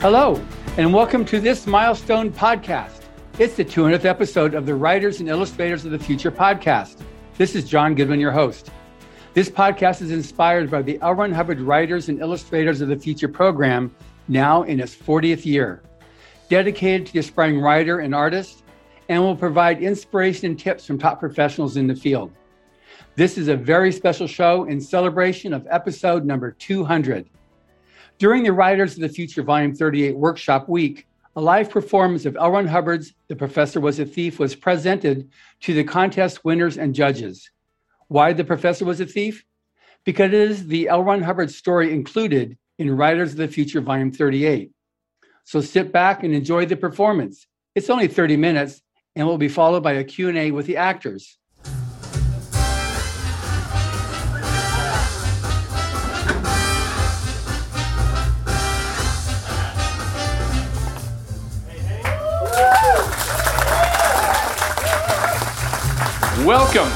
Hello, and welcome to this milestone podcast. It's the 200th episode of the Writers and Illustrators of the Future podcast. This is John Goodwin, your host. This podcast is inspired by the L. Ron Hubbard Writers and Illustrators of the Future program, now in its 40th year. Dedicated to the aspiring writer and artist, and will provide inspiration and tips from top professionals in the field. This is a very special show in celebration of episode number 200. During the Writers of the Future Volume 38 workshop week, a live performance of L. Ron Hubbard's The Professor Was a Thief was presented to the contest winners and judges. Why The Professor Was a Thief? Because it is the L. Ron Hubbard story included in Writers of the Future Volume 38. So sit back and enjoy the performance. It's only 30 minutes and will be followed by a Q&A with the actors. Welcome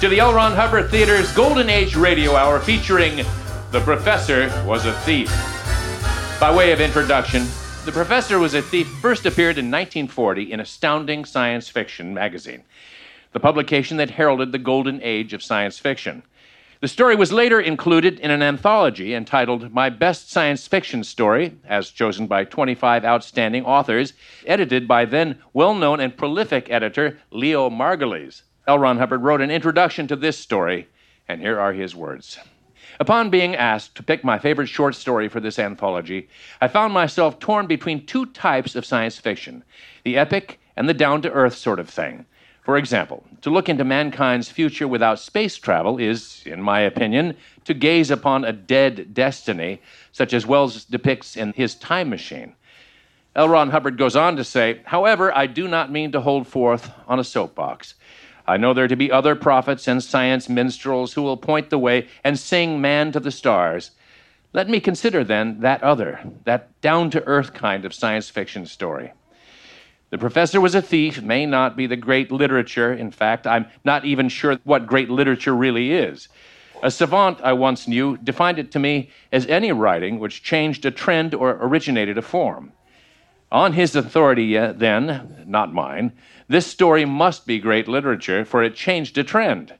to the L. Ron Hubbard Theater's Golden Age Radio Hour featuring The Professor Was a Thief. By way of introduction, The Professor Was a Thief first appeared in 1940 in Astounding Science Fiction magazine, the publication that heralded the golden age of science fiction. The story was later included in an anthology entitled My Best Science Fiction Story, as chosen by 25 outstanding authors, edited by then well known and prolific editor Leo Margulies. L. Ron Hubbard wrote an introduction to this story, and here are his words. Upon being asked to pick my favorite short story for this anthology, I found myself torn between two types of science fiction the epic and the down to earth sort of thing. For example, to look into mankind's future without space travel is, in my opinion, to gaze upon a dead destiny, such as Wells depicts in his Time Machine. L. Ron Hubbard goes on to say, However, I do not mean to hold forth on a soapbox. I know there to be other prophets and science minstrels who will point the way and sing man to the stars. Let me consider then that other, that down to earth kind of science fiction story. The professor was a thief may not be the great literature. In fact, I'm not even sure what great literature really is. A savant I once knew defined it to me as any writing which changed a trend or originated a form. On his authority, uh, then, not mine, this story must be great literature, for it changed a trend.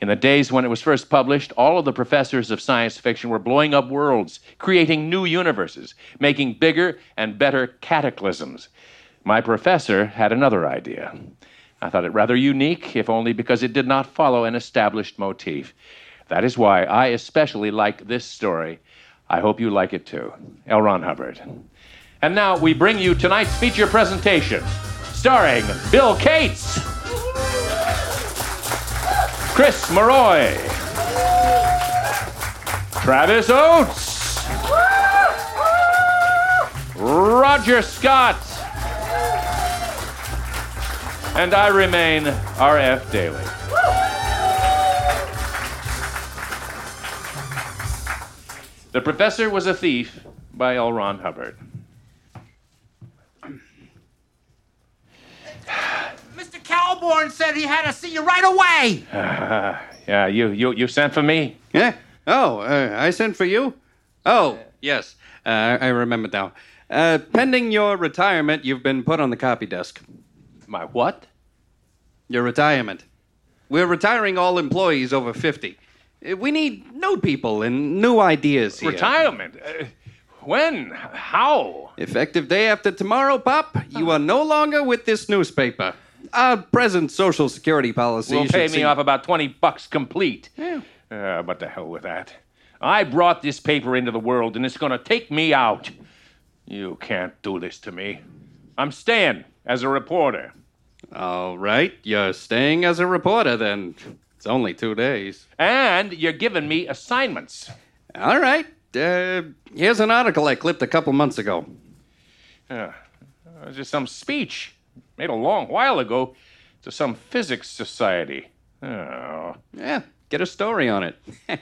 In the days when it was first published, all of the professors of science fiction were blowing up worlds, creating new universes, making bigger and better cataclysms. My professor had another idea. I thought it rather unique, if only because it did not follow an established motif. That is why I especially like this story. I hope you like it too. L. Ron Hubbard. And now we bring you tonight's feature presentation starring Bill Cates, Chris Maroy, Travis Oates, Roger Scott, and I remain R.F. Daly. The Professor Was a Thief by L. Ron Hubbard. Calborn said he had to see you right away. Uh, yeah, you, you, you sent for me? Yeah? Oh, uh, I sent for you? Oh, yes. Uh, I remember now. Uh, pending your retirement, you've been put on the copy desk. My what? Your retirement. We're retiring all employees over 50. Uh, we need new people and new ideas here. Retirement? Uh, when? How? Effective day after tomorrow, Pop. You are no longer with this newspaper. Our present Social Security policy will pay me see- off about 20 bucks complete. Yeah. Uh, but the hell with that. I brought this paper into the world and it's going to take me out. You can't do this to me. I'm staying as a reporter. All right, you're staying as a reporter then. It's only two days. And you're giving me assignments. All right. Uh, here's an article I clipped a couple months ago. Uh, just some speech made a long while ago to some physics society. Oh. Yeah, get a story on it.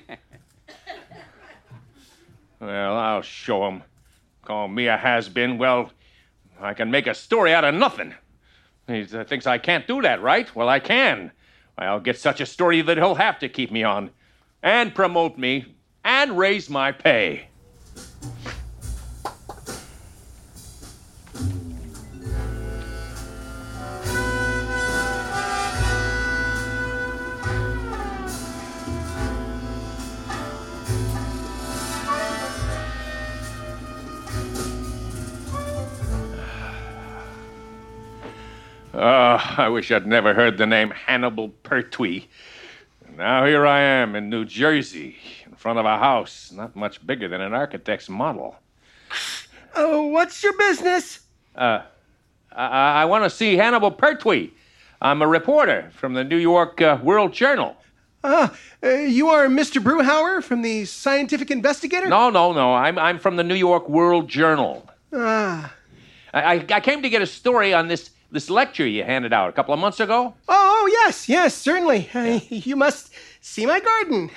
Well, I'll show 'em. Call me a has been. Well, I can make a story out of nothing. He thinks I can't do that, right? Well, I can. I'll get such a story that he'll have to keep me on, and promote me, and raise my pay. I wish I'd never heard the name Hannibal Pertwee. And now here I am in New Jersey, in front of a house not much bigger than an architect's model. Oh, what's your business? I, I want to see Hannibal Pertwee. I'm a reporter from the New York uh, World Journal. Ah, uh, you are Mr. Brewhauer from the Scientific Investigator? No, no, no. I'm, I'm from the New York World Journal. Ah. I, I, I came to get a story on this, this lecture you handed out a couple of months ago. Oh, yes, yes, certainly. Uh, you must see my garden.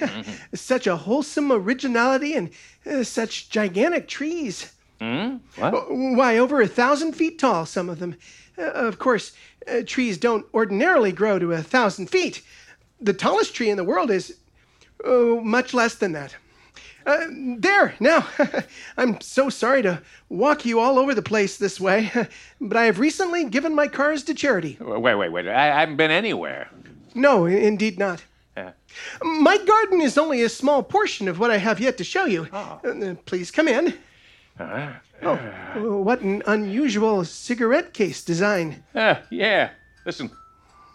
such a wholesome originality and uh, such gigantic trees. What? Why, over a thousand feet tall, some of them. Uh, of course, uh, trees don't ordinarily grow to a thousand feet. The tallest tree in the world is oh, much less than that. Uh, there, now, I'm so sorry to walk you all over the place this way, but I have recently given my cars to charity. Wait, wait, wait. I, I haven't been anywhere. No, indeed not. Yeah. My garden is only a small portion of what I have yet to show you. Uh, please come in. Oh, what an unusual cigarette case design. Uh, yeah. Listen.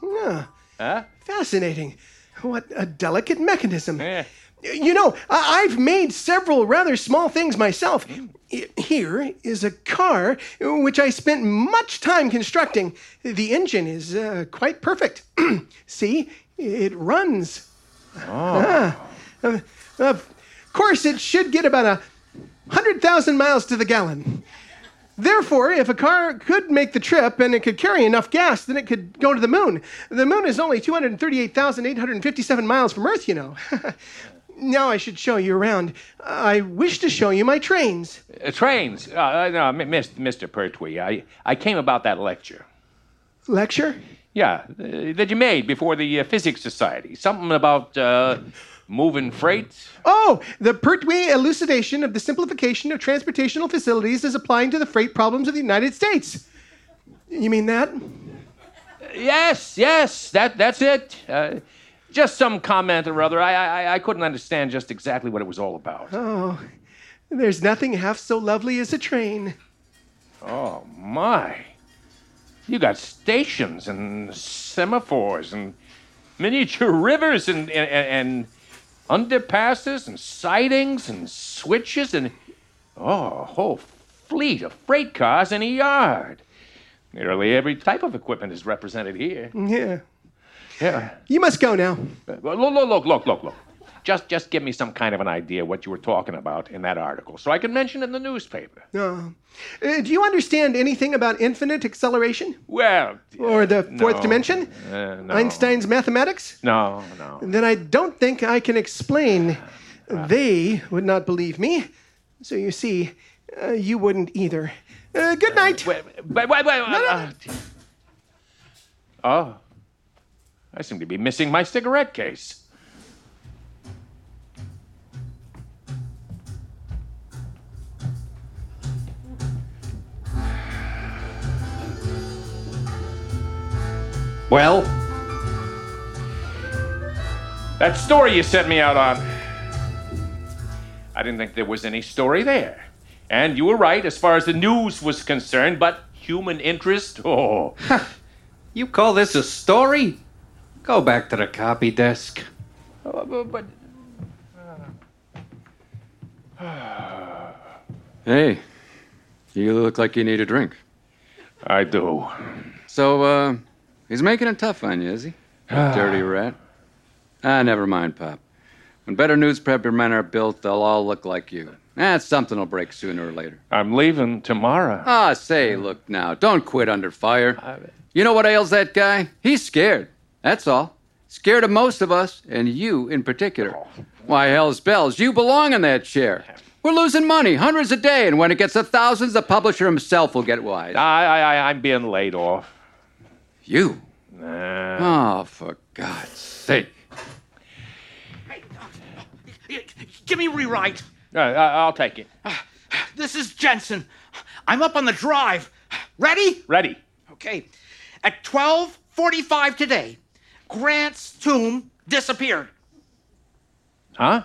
Ah, Huh? fascinating. What a delicate mechanism. Yeah. You know, I- I've made several rather small things myself. Here is a car which I spent much time constructing. The engine is uh, quite perfect. See, it runs. Ah. Uh, of course, it should get about a hundred thousand miles to the gallon. Therefore, if a car could make the trip and it could carry enough gas, then it could go to the moon. The moon is only 238,857 miles from Earth, you know. now I should show you around. I wish to show you my trains. Uh, trains. Uh, uh, no, Mr. Pertwee. I, I came about that lecture. Lecture? Yeah, uh, that you made before the uh, Physics Society. Something about uh, moving freight. Oh, the Pertwee elucidation of the simplification of transportational facilities as applying to the freight problems of the United States. You mean that? Yes, yes, that that's it. Just some comment or other. I, I I couldn't understand just exactly what it was all about. Oh, there's nothing half so lovely as a train. Oh my! You got stations and semaphores and miniature rivers and and, and underpasses and sidings and switches and oh, a whole fleet of freight cars in a yard. Nearly every type of equipment is represented here. Yeah. Yeah. You must go now. Look, look, look, look, look, look. Just, just give me some kind of an idea what you were talking about in that article, so I can mention it in the newspaper. Oh. Uh, do you understand anything about infinite acceleration? Well, Or the fourth no, dimension? uh, no. Einstein's mathematics? no, no. Then I don't think I can explain. They would not believe me. So you see, uh, you wouldn't either. Uh, good night. Wait, wait, wait, wait. uh, oh, I seem to be missing my cigarette case. Well, That story you sent me out on. I didn't think there was any story there. And you were right as far as the news was concerned, but human interest? Oh. you call this a story? Go back to the copy desk. but, Hey, you look like you need a drink. I do. So, uh, he's making it tough on you, is he? Dirty rat. Ah, never mind, Pop. When better newspaper men are built, they'll all look like you. Ah, something will break sooner or later. I'm leaving tomorrow. Ah, say, look now. Don't quit under fire. You know what ails that guy? He's scared. That's all. Scared of most of us, and you in particular. Why, hell's bells, you belong in that chair. We're losing money, hundreds a day, and when it gets to thousands, the publisher himself will get wise. I, I, I, I'm being laid off. You? Nah. Oh, for God's sake. Hey, give me rewrite. Uh, I'll take it. This is Jensen. I'm up on the drive. Ready? Ready. Okay. At 12:45 today, Grant's tomb disappeared. Huh?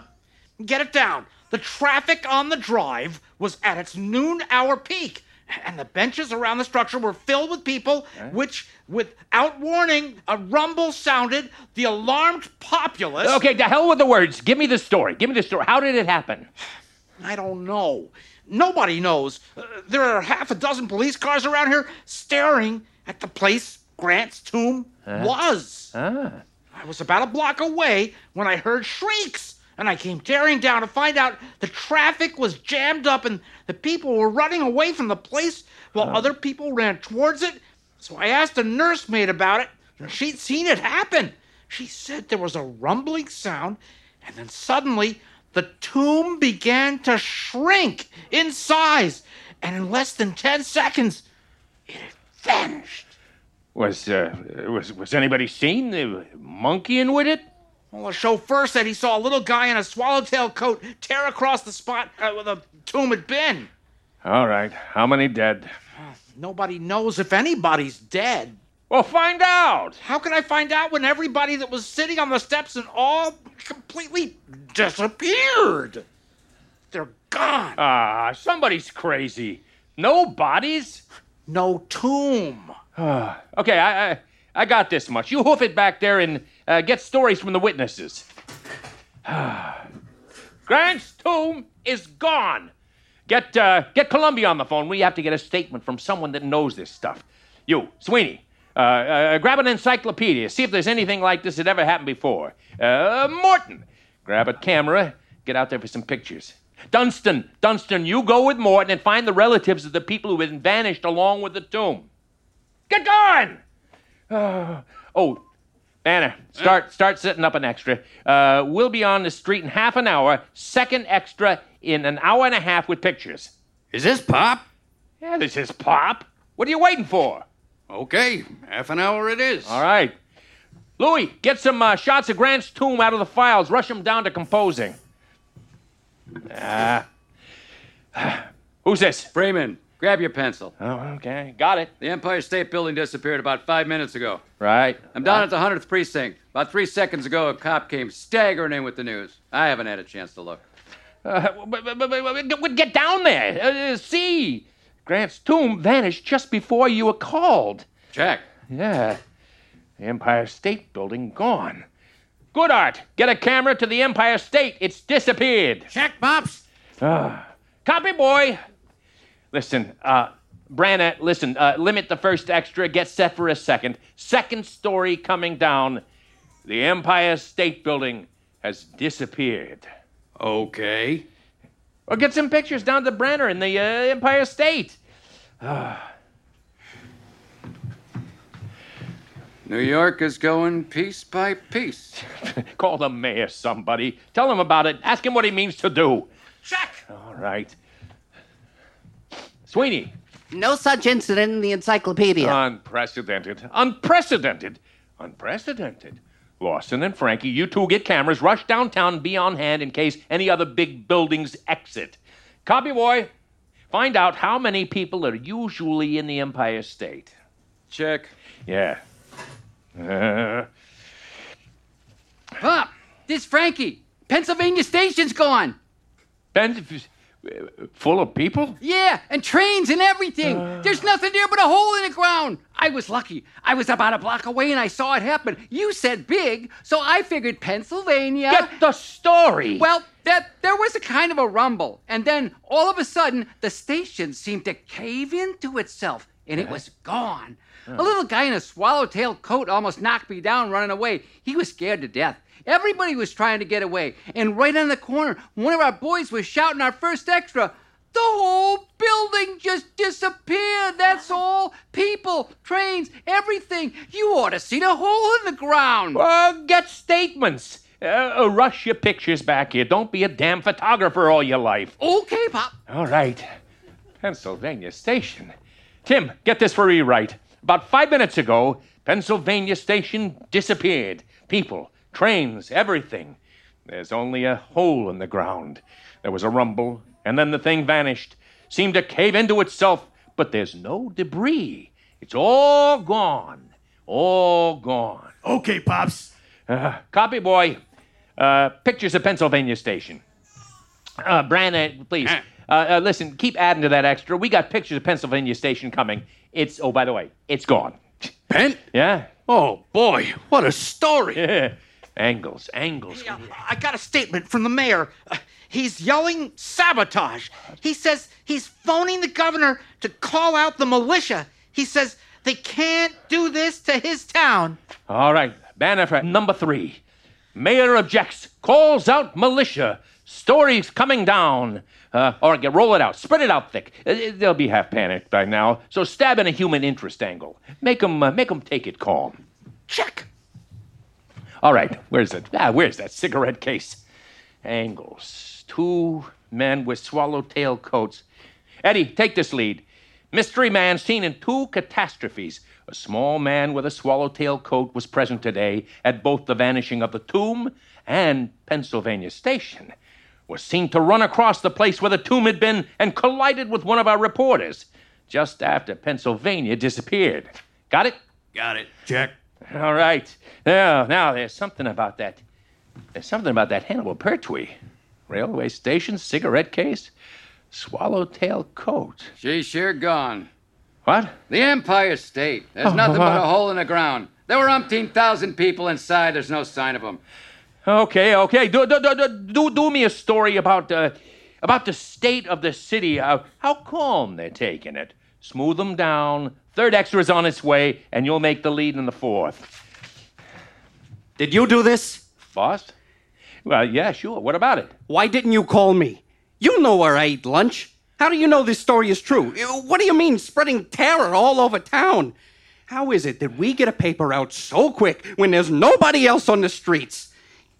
Get it down. The traffic on the drive was at its noon hour peak, and the benches around the structure were filled with people, which, without warning, a rumble sounded. The alarmed populace. Okay, to hell with the words. Give me the story. Give me the story. How did it happen? I don't know. Nobody knows. Uh, there are half a dozen police cars around here staring at the place Grant's tomb was. I was about a block away when I heard shrieks, and I came tearing down to find out the traffic was jammed up and the people were running away from the place while oh. other people ran towards it. So I asked a nursemaid about it, and she'd seen it happen. She said there was a rumbling sound, and then suddenly the tomb began to shrink in size, and in less than 10 seconds, it had vanished. Was uh, was was anybody seen uh, monkeying with it? Well, the chauffeur said he saw a little guy in a swallowtail coat tear across the spot uh, where the tomb had been. All right. How many dead? Nobody knows if anybody's dead. Well, find out. How can I find out when everybody that was sitting on the steps and all completely disappeared? They're gone. Ah, somebody's crazy. No bodies. no tomb. Okay, I, I I got this much. You hoof it back there and uh, get stories from the witnesses. Grant's tomb is gone. Get uh, get Columbia on the phone. We have to get a statement from someone that knows this stuff. You, Sweeney, uh, uh, grab an encyclopedia. See if there's anything like this that ever happened before. Uh, Morton, grab a camera. Get out there for some pictures. Dunstan, Dunstan, you go with Morton and find the relatives of the people who had vanished along with the tomb. Get going! Uh, oh, Banner, start start setting up an extra. Uh, we'll be on the street in half an hour. Second extra in an hour and a half with pictures. Is this Pop? Yeah, this is pop. What are you waiting for? Okay, half an hour it is. All right, Louis, get some uh, shots of Grant's tomb out of the files. Rush them down to composing. Ah. Who's this? Freeman, grab your pencil. Oh, okay, got it. The Empire State Building disappeared about five minutes ago. Right. I'm down at the 100th Precinct. About three seconds ago, a cop came staggering in with the news. I haven't had a chance to look. Uh, but- but- but- but- but get down there. Uh, see. Grant's tomb vanished just before you were called. Check. Yeah. The Empire State Building gone. Good art. Get a camera to the Empire State. It's disappeared. Check, Pops. Copy, boy. Listen, uh, Branna, listen, uh, limit the first extra. Get set for a second. Second story coming down. The Empire State Building has disappeared. Okay. Or get some pictures down to Brenner in the uh, Empire State. New York is going piece by piece. Call the mayor, somebody. Tell him about it. Ask him what he means to do. Check. All right. Sweeney, No such incident in the encyclopedia. unprecedented. Unprecedented. Unprecedented. Lawson and Frankie, you two get cameras, rush downtown, and be on hand in case any other big buildings exit. Copy, boy. Find out how many people are usually in the Empire State. Check. Yeah. Uh, Pop, this Frankie. Pennsylvania Station's gone. Ben, full of people? Yeah, and trains and everything. Uh. There's nothing there but a hole in the ground. I was lucky. I was about a block away and I saw it happen. You said big, so I figured Pennsylvania. Get the story. Well, that there was a kind of a rumble, and then all of a sudden the station seemed to cave into itself, and it was gone. A little guy in a swallowtail coat almost knocked me down running away. He was scared to death. Everybody was trying to get away, and right on the corner, one of our boys was shouting our first extra. The whole building just disappeared. That's all. People, trains, everything. You ought to see the hole in the ground. Uh, get statements. Uh, uh, rush your pictures back here. Don't be a damn photographer all your life. Okay, Pop. All right. Pennsylvania Station. Tim, get this for rewrite. About five minutes ago, Pennsylvania Station disappeared. People, trains, everything. There's only a hole in the ground. There was a rumble, and then the thing vanished. Seemed to cave into itself, but there's no debris. It's all gone. All gone. Okay, Pops. Uh, copy, boy. Uh, pictures of Pennsylvania Station. Uh, Branna, please. Uh, uh, listen, keep adding to that extra. We got pictures of Pennsylvania Station coming. It's, oh, by the way, it's gone. Penn? Yeah? Oh, boy, what a story. Yeah. Angles, angles. Yeah, I got a statement from the mayor. Uh, he's yelling sabotage. He says he's phoning the governor to call out the militia. He says they can't do this to his town. All right, banner for number three. Mayor objects, calls out militia. Stories coming down. Uh, or get roll it out, spread it out thick. Uh, they'll be half panicked by now. So stab in a human interest angle. Make them, uh, make them take it calm. Check. All right, where's it? Ah, where's that cigarette case? Angles. Two men with swallowtail coats. Eddie, take this lead. Mystery man seen in two catastrophes. A small man with a swallowtail coat was present today at both the vanishing of the tomb and Pennsylvania Station. Was seen to run across the place where the tomb had been and collided with one of our reporters just after Pennsylvania disappeared. Got it? Got it. Check. All right. Now, now there's something about that. There's something about that Hannibal Pertwee. Railway station, cigarette case, swallowtail coat. She's sure gone. What? The Empire State. There's nothing but a hole in the ground. There were umpteen thousand people inside. There's no sign of them. Okay, okay. Do, do, do, do, do, do me a story about uh, about the state of the city. Uh, how calm they're taking it. Smooth them down. Third extra is on its way, and you'll make the lead in the fourth. Did you do this? Boss? Well, yeah, sure. What about it? Why didn't you call me? You know where I ate lunch. How do you know this story is true? What do you mean spreading terror all over town? How is it that we get a paper out so quick when there's nobody else on the streets?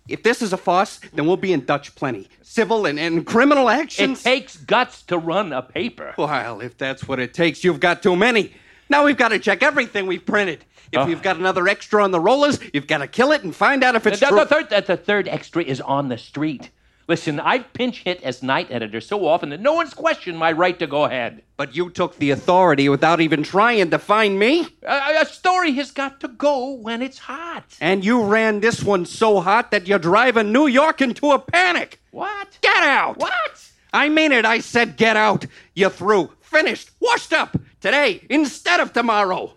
If this is a farce, then we'll be in Dutch plenty. Civil and, and criminal actions. It takes guts to run a paper. well, if that's what it takes, you've got too many. Now we've got to check everything we've printed. If Oh. we've got another extra on the rollers, you've got to kill it and find out if it's the, true. the third, the, the third extra is on the street. Listen, I've pinch hit as night editor so often that no one's questioned my right to go ahead. But you took the authority without even trying to find me. A, a story has got to go when it's hot. And you ran this one so hot that you're driving New York into a panic. What? Get out! What? I mean it. I said get out. You're through. Finished. Washed up. Today instead of tomorrow.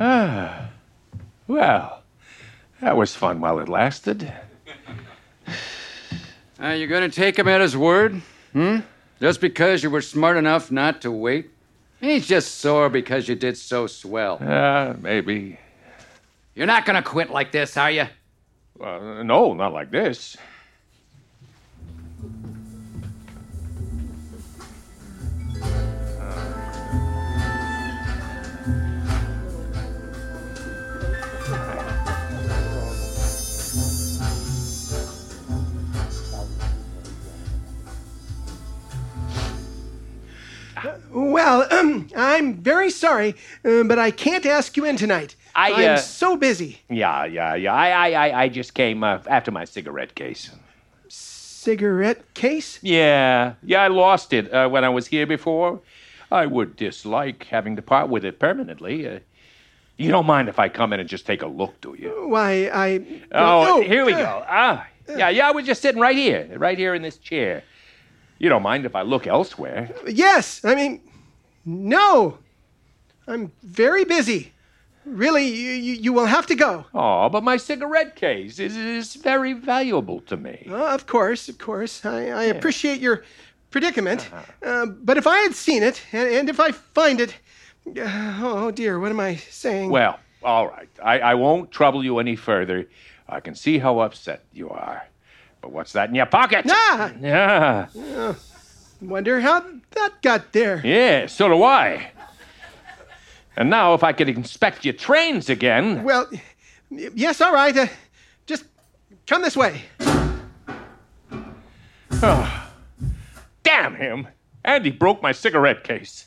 Ah. Well, that was fun while it lasted. Are you going to take him at his word? Hmm? Just because you were smart enough not to wait? He's just sore because you did so swell. Uh, maybe. You're not going to quit like this, are you? Uh, no, not like this. Well, um, I'm very sorry, uh, but I can't ask you in tonight. I, I'm uh, so busy. Yeah, yeah, yeah. I, I, I, I just came uh, after my cigarette case. Cigarette case? Yeah, yeah, I lost it uh, when I was here before. I would dislike having to part with it permanently. Uh, you don't mind if I come in and just take a look, do you? Why, I. Oh, here we uh, go. Ah, yeah, yeah, I was just sitting right here, right here in this chair. You don't mind if I look elsewhere? Yes, I mean, no. I'm very busy. Really, you, you, will have to go. Oh, but my cigarette case is, is very valuable to me. Uh, of course, of course. I, I appreciate your predicament. Uh-huh. Uh, but if I had seen it, and, and if I find it. Uh, oh dear, what am I saying? Well, all right. I, I won't trouble you any further. I can see how upset you are. But what's that in your pocket? Ah! Yeah. Wonder how that got there. Yeah, so do I. And now, if I could inspect your trains again. Well, yes, all right. Uh, just come this way. Oh, Damn him! And he broke my cigarette case.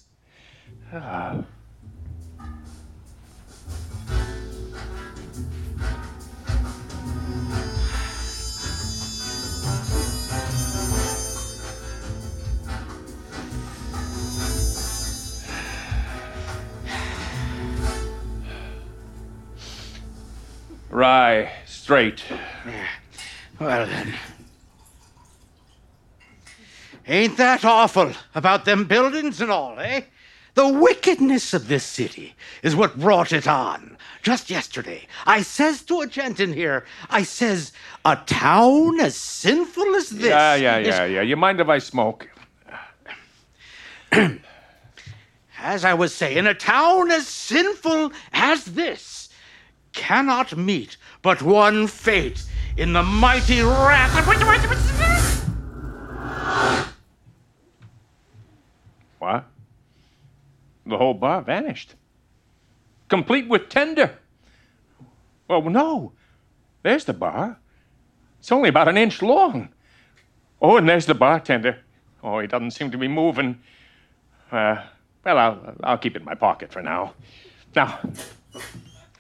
Right, straight. Well then. Ain't that awful about them buildings and all, eh? The wickedness of this city is what brought it on. Just yesterday, I says to a gent in here, I says, a town as sinful as this. Yeah, yeah, is yeah, yeah. You mind if I smoke? As I was saying, a town as sinful as this cannot meet but one fate in the mighty wrath. of. What? The whole bar vanished. Complete with tender. Well, no. There's the bar. It's only about an inch long. Oh, and there's the bartender. Oh, he doesn't seem to be moving. Uh, well, I'll, I'll keep it in my pocket for now. Now,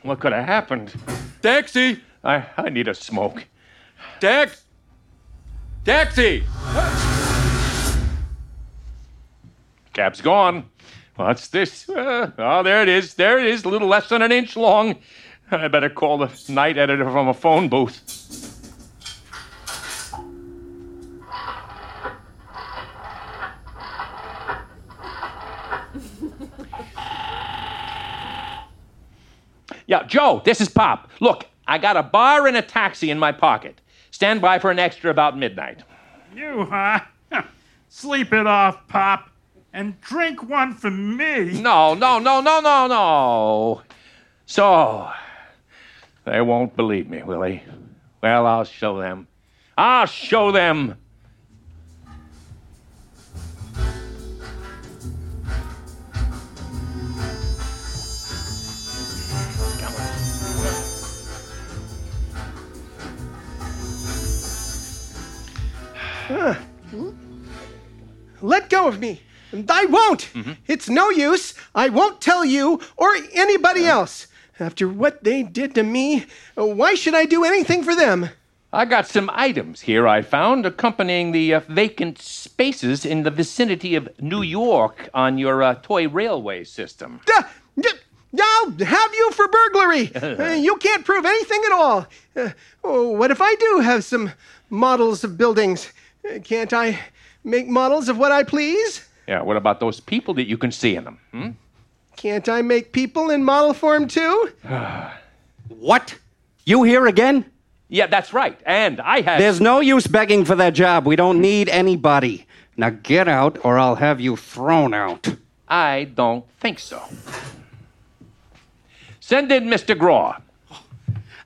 what could have happened? Taxi! I, I need a smoke. Tax! Taxi! Cab's gone. What's this? Uh, oh, there it is. There it is, a little less than an inch long. I better call the night editor from a phone booth. Yeah, Joe, this is Pop. Look, I got a bar and a taxi in my pocket. Stand by for an extra about midnight. You, huh? Sleep it off, Pop, and drink one for me. No, no, no, no, no, no. So, they won't believe me, will they? Well, I'll show them. I'll show them. Let go of me. I won't. It's no use. I won't tell you or anybody else. After what they did to me, why should I do anything for them? I got some items here I found accompanying the uh, vacant spaces in the vicinity of New York on your uh, toy railway system. Uh, d- I'll have you for burglary. Uh, you can't prove anything at all. Uh, oh, what if I do have some models of buildings? Uh, can't I make models of what I please? Yeah, what about those people that you can see in them? Hmm? Can't I make people in model form too? What? You here again? Yeah, that's right. And I have. There's no use begging for that job. We don't need anybody. Now get out, or I'll have you thrown out. I don't think so. Send in Mr. Graw.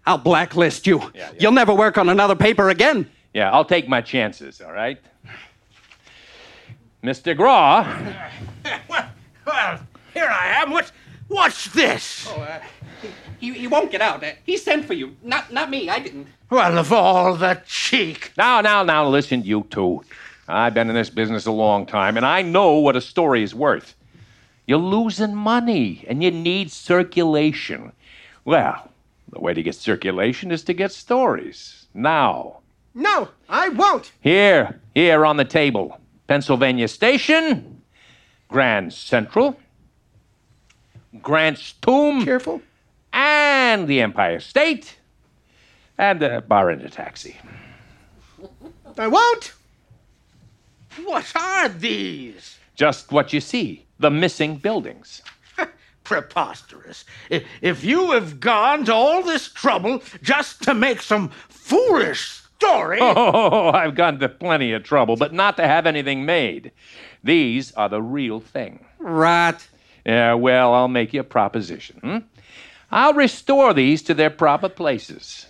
I'll blacklist you. You'll never work on another paper again. Yeah, I'll take my chances, all right? Mr. Graw. well, well, here I am. What? What's this? Oh, He, he won't get out. Uh, He sent for you. Not, not me. I didn't. Well, of all the cheek. Now, now, now, listen, you two. I've been in this business a long time, and I know what a story is worth. You're losing money, and you need circulation. Well, the way to get circulation is to get stories. Now, No, I won't. here, here on the table Pennsylvania Station, Grand Central, Grant's Tomb, Careful. and the Empire State, and a bar and a taxi. I won't. What are these? Just what you see the missing buildings. Preposterous. If you have gone to all this trouble just to make some foolish story. Oh, I've gone to plenty of trouble, but not to have anything made. These are the real thing. Rot. Yeah, well, I'll make you a proposition. hmm? I'll restore these to their proper places.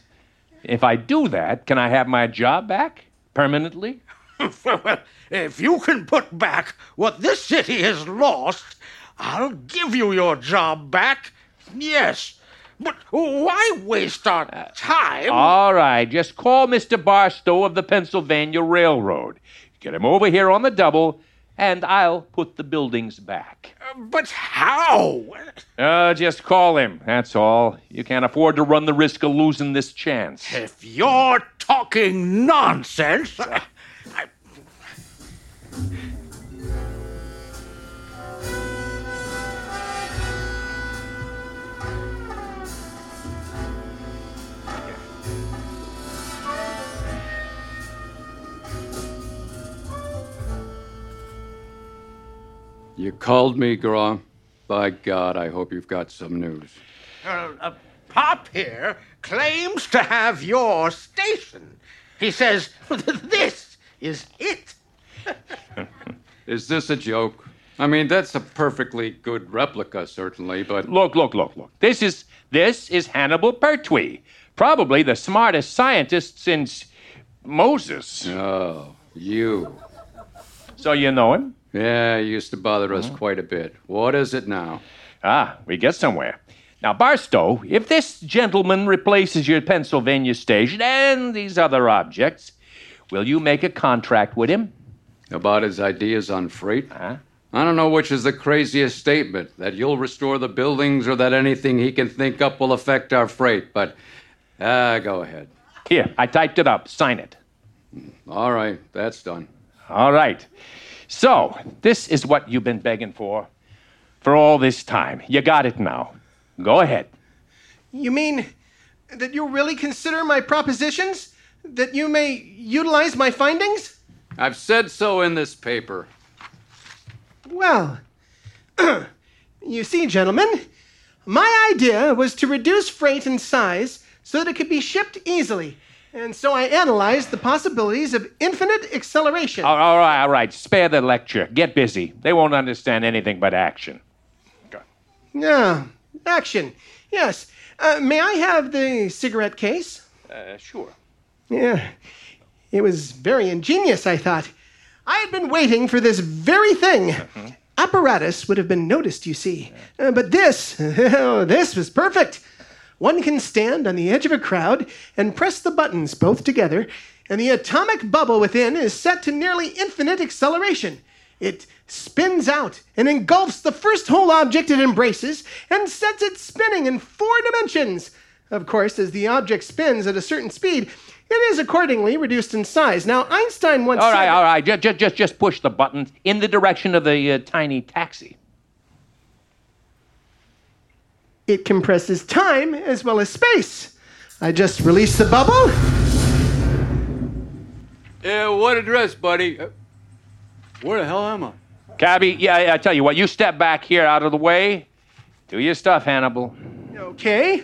If I do that, can I have my job back permanently? well, if you can put back what this city has lost, I'll give you your job back. Yes. But why waste our time? All right, just call Mr. Barstow of the Pennsylvania Railroad. Get him over here on the double, and I'll put the buildings back. but how? Uh, just call him, that's all. You can't afford to run the risk of losing this chance. If you're talking nonsense. I, I, You called me, Graw. By God, I hope you've got some news. Uh, uh, Pop here claims to have your station. He says this is it. Is this a joke? I mean, that's a perfectly good replica, certainly, but Look, look, look, look. This is this is Hannibal Pertwee, probably the smartest scientist since Moses. oh, you. So you know him? Yeah, he used to bother us quite a bit. What is it now? Ah, we get somewhere. Now, Barstow, if this gentleman replaces your Pennsylvania station and these other objects, will you make a contract with him? About his ideas on freight? Huh? I don't know which is the craziest statement that you'll restore the buildings or that anything he can think up will affect our freight, but ah, go ahead. Here, I typed it up. Sign it. All right, that's done. All right. So, this is what you've been begging for for all this time. You got it now. Go ahead. You mean that you really consider my propositions? That you may utilize my findings? I've said so in this paper. Well, you see, gentlemen, my idea was to reduce freight in size so that it could be shipped easily. And so I analyzed the possibilities of infinite acceleration. All all right, all right. Spare the lecture. Get busy. They won't understand anything but action. Go. Yeah, action. Yes. Uh, may I have the cigarette case? Uh, sure. Yeah. It was very ingenious, I thought. I had been waiting for this very thing. Apparatus would have been noticed, you see. Uh, but this, oh, this was perfect. One can stand on the edge of a crowd and press the buttons both together, and the atomic bubble within is set to nearly infinite acceleration. It spins out and engulfs the first whole object it embraces and sets it spinning in four dimensions. Of course, as the object spins at a certain speed, it is accordingly reduced in size. Now, Einstein once All said right, all right. Just, just, just, just push the buttons in the direction of the uh, tiny taxi. It compresses time as well as space. I just release the bubble. Yeah, what address, buddy? Uh, Where the hell am I? Cabby, yeah, yeah, I tell you what, you step back here out of the way. Do your stuff, Hannibal. Okay.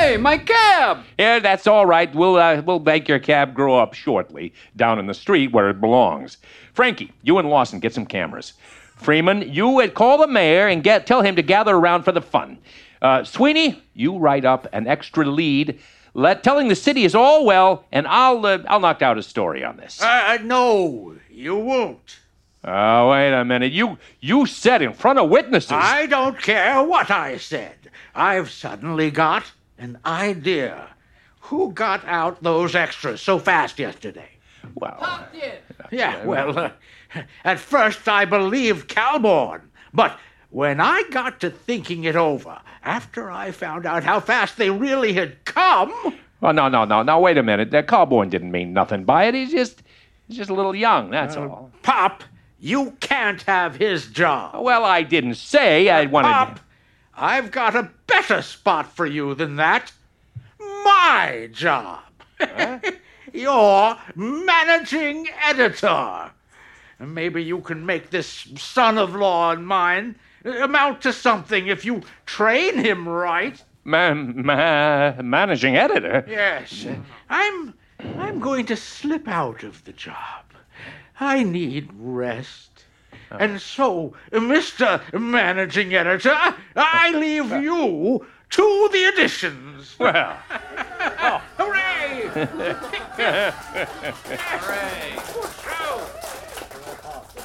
Hey, my cab! Yeah, that's all right. We'll uh, we'll make your cab grow up shortly down in the street where it belongs. Frankie, you and Lawson get some cameras. Freeman, you call the mayor and get tell him to gather around for the fun. Uh, Sweeney, you write up an extra lead, let telling the city is all well, and I'll uh, I'll knock out a story on this. Uh, no, you won't. Oh, wait a minute. You you said in front of witnesses. I don't care what I said. I've suddenly got an idea. Who got out those extras so fast yesterday? Well, Yeah, well, uh, at first I believed Calborn, but when I got to thinking it over, after I found out how fast they really had come, oh no no no no. Wait a minute. That Calborn didn't mean nothing by it. He's just he's just a little young. That's all. Pop, you can't have his job. Well, I didn't say I wanted. Pop, I've got a better spot for you than that. My job. You're managing editor. Maybe you can make this son of law of mine amount to something if you train him right. Ma- ma- managing editor. Yes. I'm I'm going to slip out of the job. I need rest. And so, Mr. Managing Editor, I leave you to the editions. Well, Oh, hooray!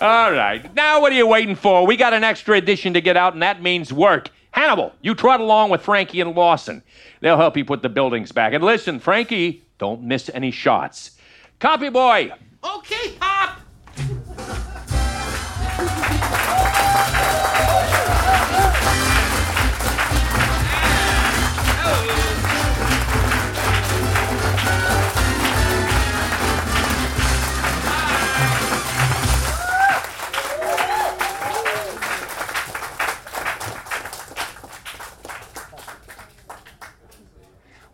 all right. Now what are you waiting for? We got an extra edition to get out, and that means work. Hannibal, you trot along with Frankie and Lawson. They'll help you put the buildings back. And listen, Frankie, don't miss any shots. Copy boy. Okay, Pop.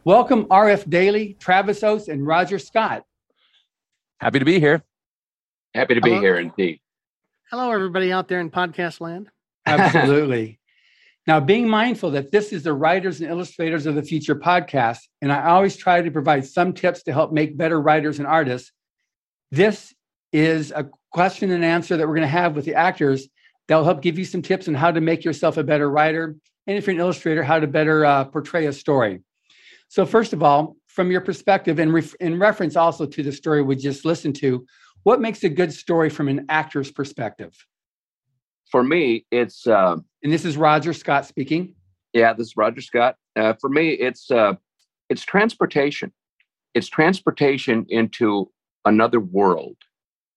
Welcome, RF Daly, Travis Oates, and Roger Scott. Happy to be here. Happy to be Hello. here indeed. Hello, everybody out there in podcast land. Absolutely. now, being mindful that this is the Writers and Illustrators of the Future podcast, and I always try to provide some tips to help make better writers and artists. This is a question and answer that we're going to have with the actors that will help give you some tips on how to make yourself a better writer, and if you're an illustrator, how to better uh, portray a story. So, first of all, from your perspective, and in reference also to the story we just listened to, what makes a good story from an actor's perspective? For me, it's uh, And this is Roger Scott speaking. yeah. This is Roger Scott. Uh, for me, it's uh, it's transportation. It's transportation into another world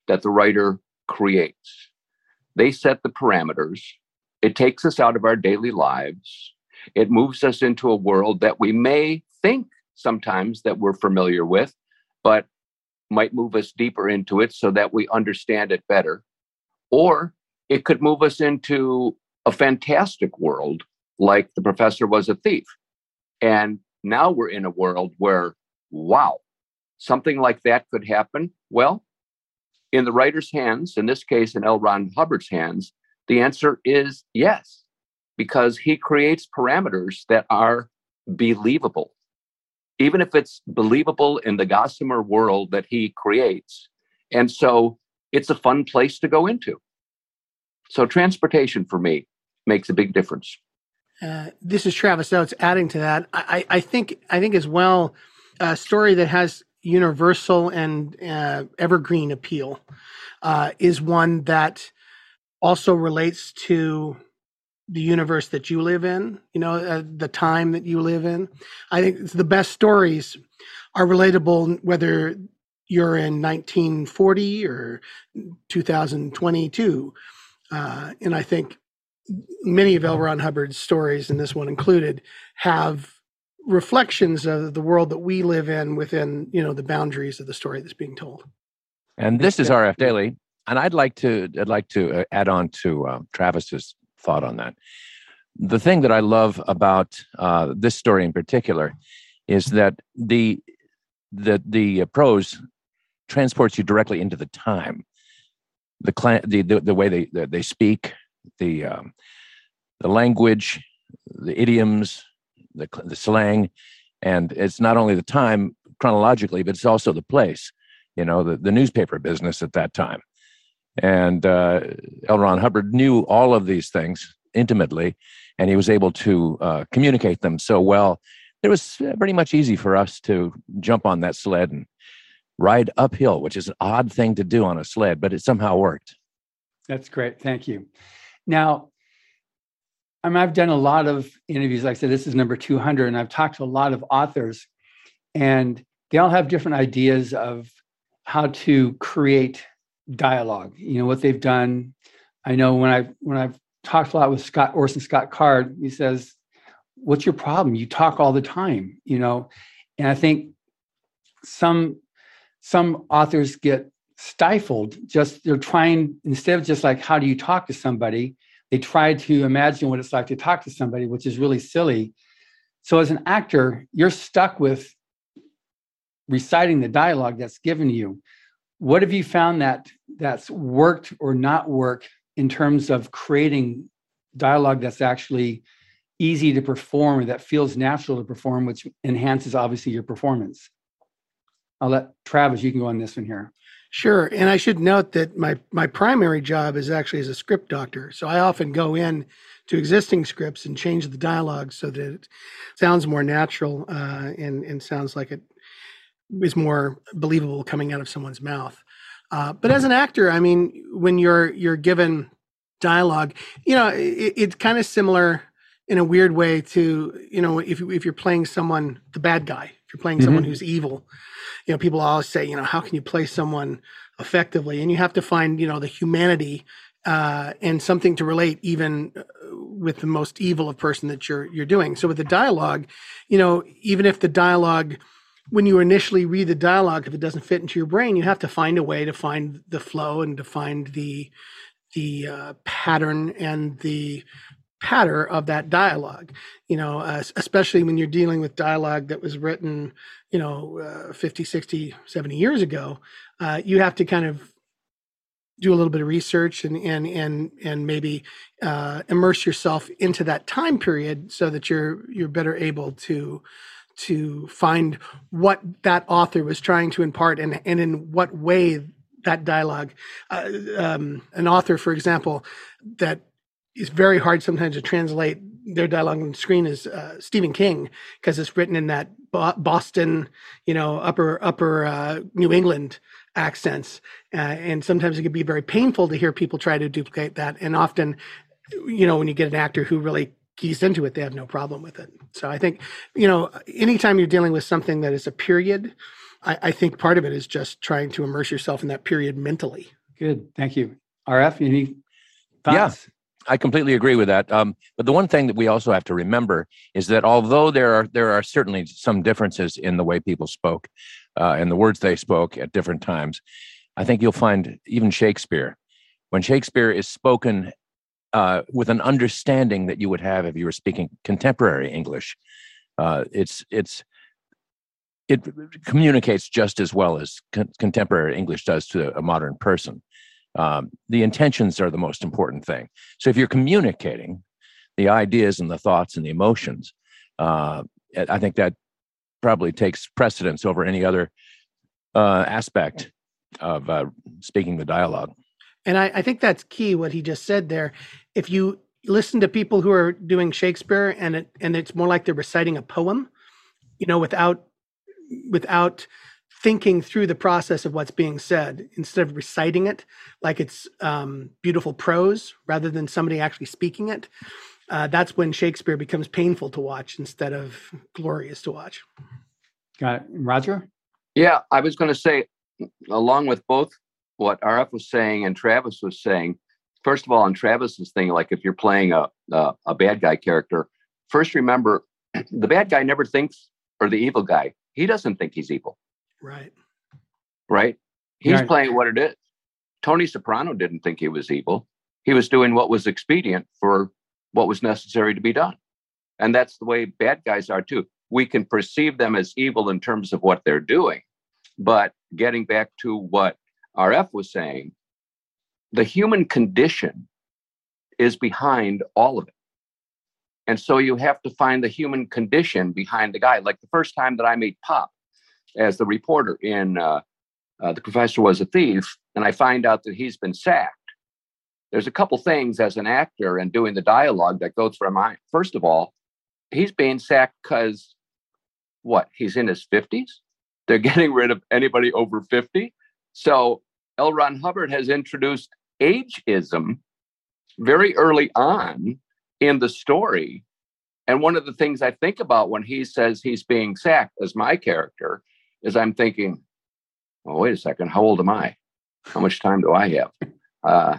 that the writer creates. They set the parameters. It takes us out of our daily lives. It moves us into a world that we may think sometimes that we're familiar with, but might move us deeper into it so that we understand it better. Or it could move us into a fantastic world like the professor was a thief. And now we're in a world where, wow, something like that could happen. Well, in the writer's hands, in this case, in L. Ron Hubbard's hands, the answer is yes, because he creates parameters that are believable. Even if it's believable in the gossamer world that he creates. And so it's a fun place to go into. So transportation for me makes a big difference. Uh, this is Travis Oates. Adding to that, I, I think I think as well, a story that has universal and uh, evergreen appeal uh, is one that also relates to the universe that you live in. You know, uh, the time that you live in. I think the best stories are relatable whether you're in 1940 or 2022. Uh, and I think many of L. Ron Hubbard's stories, and this one included, have reflections of the world that we live in within, you know, the boundaries of the story that's being told. And this is RF Daley, and I'd like to I'd like to uh, add on to um, Travis's thought on that. The thing that I love about uh, this story in particular is that the the the uh, prose transports you directly into the time, the clan, the, the the way they they speak, the um, the language, the idioms, the the slang, and it's not only the time chronologically, but it's also the place. You know, the the newspaper business at that time, and uh, L. Ron Hubbard knew all of these things intimately, and he was able to uh, communicate them so well. It was pretty much easy for us to jump on that sled and ride uphill, which is an odd thing to do on a sled, but it somehow worked. That's great. Thank you. Now, I mean, I've done a lot of interviews. Like I said, this is number 200, and I've talked to a lot of authors, and they all have different ideas of how to create dialogue. You know what they've done. I know when I when I've talked a lot with Scott Orson Scott Card, he says, "What's your problem? You talk all the time." You know, and I think some some authors get stifled just they're trying instead of just like how do you talk to somebody they try to imagine what it's like to talk to somebody which is really silly so as an actor you're stuck with reciting the dialogue that's given you what have you found that that's worked or not work in terms of creating dialogue that's actually easy to perform or that feels natural to perform which enhances obviously your performance i'll let travis you can go on this one here Sure, and I should note that my my primary job is actually as a script doctor. So I often go in to existing scripts and change the dialogue so that it sounds more natural uh, and and sounds like it is more believable coming out of someone's mouth. Uh, but as an actor, I mean, when you're you're given dialogue, you know, it, it's kind of similar in a weird way to you know if if you're playing someone the bad guy, if you're playing someone Mhm. who's evil, you know, people always say, you know, how can you play someone effectively? And you have to find, you know, the humanity uh, and something to relate even uh, with the most evil of person that you're you're doing. So with the dialogue, you know, even if the dialogue when you initially read the dialogue, if it doesn't fit into your brain, you have to find a way to find the flow and to find the the uh, pattern and the patter of that dialogue. You know uh, especially when you're dealing with dialogue that was written you know uh, 50 60 70 years ago uh, you have to kind of do a little bit of research and and and and maybe uh, immerse yourself into that time period so that you're you're better able to to find what that author was trying to impart and and in what way that dialogue uh, um, an author for example that is very hard sometimes to translate their dialogue on the screen is uh, Stephen King because it's written in that Boston, you know, upper upper uh, New England accents, uh, and sometimes it can be very painful to hear people try to duplicate that. And often, you know, when you get an actor who really keys into it, they have no problem with it. So I think, you know, anytime you're dealing with something that is a period, I, I think part of it is just trying to immerse yourself in that period mentally. Good, thank you. RF, any thoughts? Yeah. I completely agree with that. Um, but the one thing that we also have to remember is that although there are there are certainly some differences in the way people spoke uh, and the words they spoke at different times, I think you'll find even Shakespeare, when Shakespeare is spoken uh, with an understanding that you would have if you were speaking contemporary English, uh, it's it's it communicates just as well as con- contemporary English does to a modern person um, the intentions are the most important thing. So if you're communicating the ideas and the thoughts and the emotions, uh, I think that probably takes precedence over any other uh, aspect of uh, speaking the dialogue. And I, I think that's key what he just said there. If you listen to people who are doing Shakespeare and it and it's more like they're reciting a poem, you know, without without thinking through the process of what's being said instead of reciting it like it's um, beautiful prose rather than somebody actually speaking it. Uh, that's when Shakespeare becomes painful to watch instead of glorious to watch. Got it. Roger? Yeah, I was going to say, along with both what RF was saying and Travis was saying, first of all, on Travis's thing, like if you're playing a, a, a bad guy character, first remember the bad guy never thinks, or the evil guy, he doesn't think he's evil, Right. right? He's Right. playing what it is. Tony Soprano didn't think he was evil. He was doing what was expedient for what was necessary to be done. And that's the way bad guys are too. We can perceive them as evil in terms of what they're doing. But getting back to what RF was saying, the human condition is behind all of it. And so you have to find the human condition behind the guy. Like the first time that I meet Pop as the reporter in uh, uh, The Professor Was a Thief, and I find out that he's been sacked. There's a couple things as an actor and doing the dialogue that go through my mind. First of all, he's being sacked because what? He's in his 50s? They're getting rid of anybody over 50. So L. Ron Hubbard has introduced ageism very early on in the story. And one of the things I think about when he says he's being sacked as my character is I'm thinking, oh, wait a second, how old am I? How much time do I have? Uh,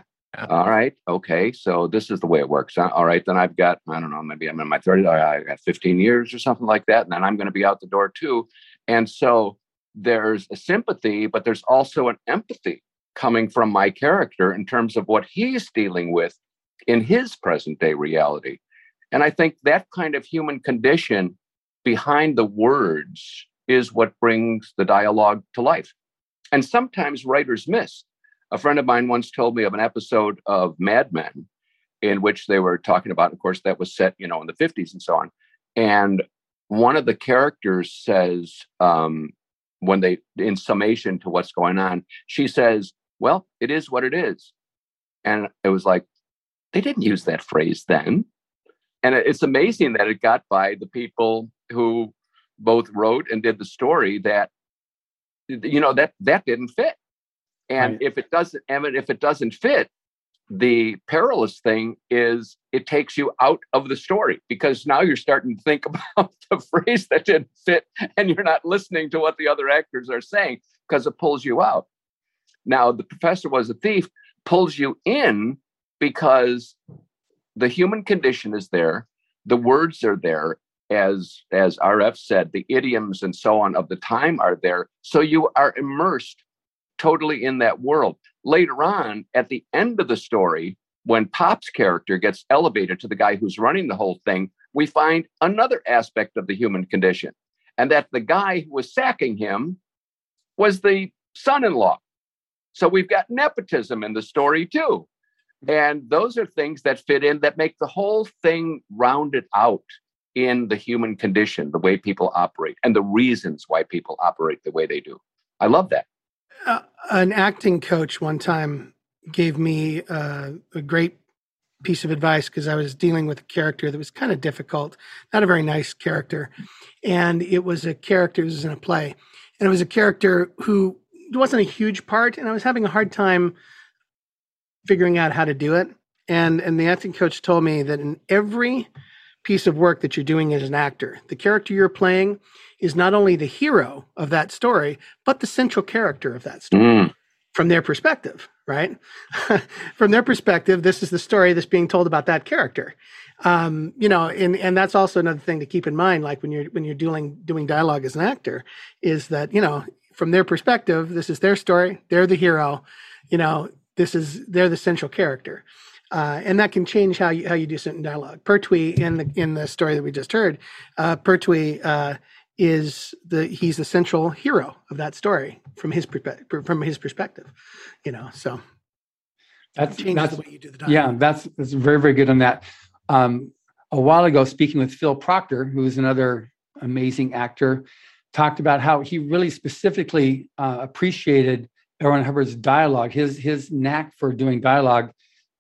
all right, okay, so this is the way it works. Huh? All right, then I've got, I don't know, maybe I'm in my 30s, I got 15 years or something like that, and then I'm going to be out the door too. And so there's a sympathy, but there's also an empathy coming from my character in terms of what he's dealing with in his present day reality. And I think that kind of human condition behind the words is what brings the dialogue to life. And sometimes writers miss. A friend of mine once told me of an episode of Mad Men in which they were talking about, of course, that was set, you know, in the 50s and so on. And one of the characters says, um, when they, in summation to what's going on, she says, Well, it is what it is. And it was like, they didn't use that phrase then. And it's amazing that it got by the people who both wrote and did the story that, you know, that that didn't fit. And Right. if it doesn't, Emmett, if it doesn't fit, the perilous thing is it takes you out of the story because now you're starting to think about the phrase that didn't fit and you're not listening to what the other actors are saying because it pulls you out. Now, the professor was a thief pulls you in because the human condition is there, the words are there, as as RF said, the idioms and so on of the time are there. So you are immersed totally in that world. Later on, at the end of the story, when Pop's character gets elevated to the guy who's running the whole thing, we find another aspect of the human condition, and that the guy who was sacking him was the son in law. So we've got nepotism in the story too. And those are things that fit in that make the whole thing rounded out in the human condition, the way people operate, and the reasons why people operate the way they do. I love that. Uh, an acting coach one time gave me uh, a great piece of advice because I was dealing with a character that was kind of difficult, not a very nice character. And it was a character, it was in a play, and it was a character who wasn't a huge part, and I was having a hard time figuring out how to do it. And and the acting coach told me that in every piece of work that you're doing as an actor, the character you're playing is not only the hero of that story, but the central character of that story Mm. from their perspective, right? from their perspective, this is the story that's being told about that character. Um, you know, and and that's also another thing to keep in mind, like when you're when you're doing doing dialogue as an actor, is that you know from their perspective, this is their story, they're the hero, you know, this is they're the central character. Uh, and that can change how you how you do certain dialogue. Pertwee in the in the story that we just heard, uh, Pertwee uh, is the he's the central hero of that story from his from his perspective, you know. So That's changes that's the way you do the dialogue. yeah. That's that's very very good on that. Um, a while ago, speaking with Phil Proctor, who is another amazing actor, talked about how he really specifically uh, appreciated. Ron Hubbard's dialogue, his his knack for doing dialogue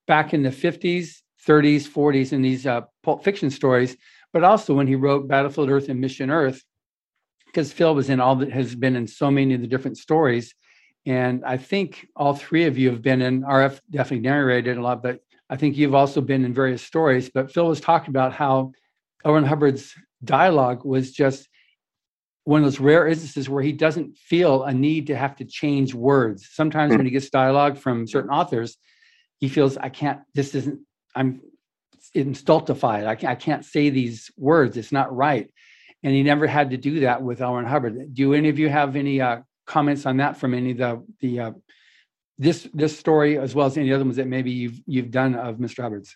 back in the 50s, 30s, 40s in these uh, pulp fiction stories, but also when he wrote Battlefield Earth and Mission Earth, because Phil was in all that has been in so many of the different stories. And I think all three of you have been in RF definitely narrated a lot, but I think you've also been in various stories. But Phil was talking about how Ron Hubbard's dialogue was just one of those rare instances where he doesn't feel a need to have to change words. Sometimes when he gets dialogue from certain authors, he feels I can't. This isn't. I'm it's stultified. I can't, I can't say these words. It's not right. And he never had to do that with L. Hubbard. Do any of you have any uh, comments on that from any of the the uh, this this story as well as any other ones that maybe you've you've done of Mr. Hubbard's?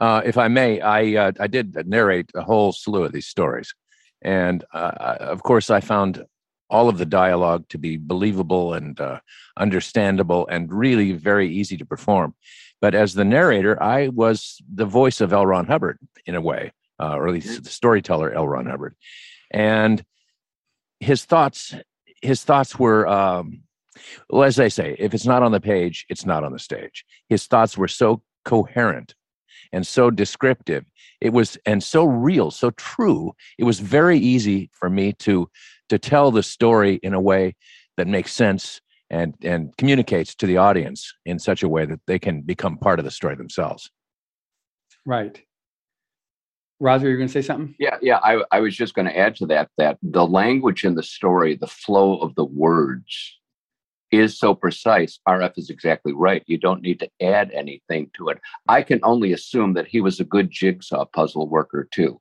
Uh, if I may, I uh, I did narrate a whole slew of these stories, and uh, of course, I found all of the dialogue to be believable and uh, understandable, and really very easy to perform. But as the narrator, I was the voice of L. Ron Hubbard in a way, uh, or at least the storyteller L. Ron Hubbard, and his thoughts his thoughts were um, well as they say if it's not on the page it's not on the stage his thoughts were so coherent and so descriptive it was and so real so true it was very easy for me to to tell the story in a way that makes sense and and communicates to the audience in such a way that they can become part of the story themselves Right. Roger, you're going to say something? Yeah, yeah. I, I was just going to add to that that the language in the story, the flow of the words is so precise. RF is exactly right. You don't need to add anything to it. I can only assume that he was a good jigsaw puzzle worker too,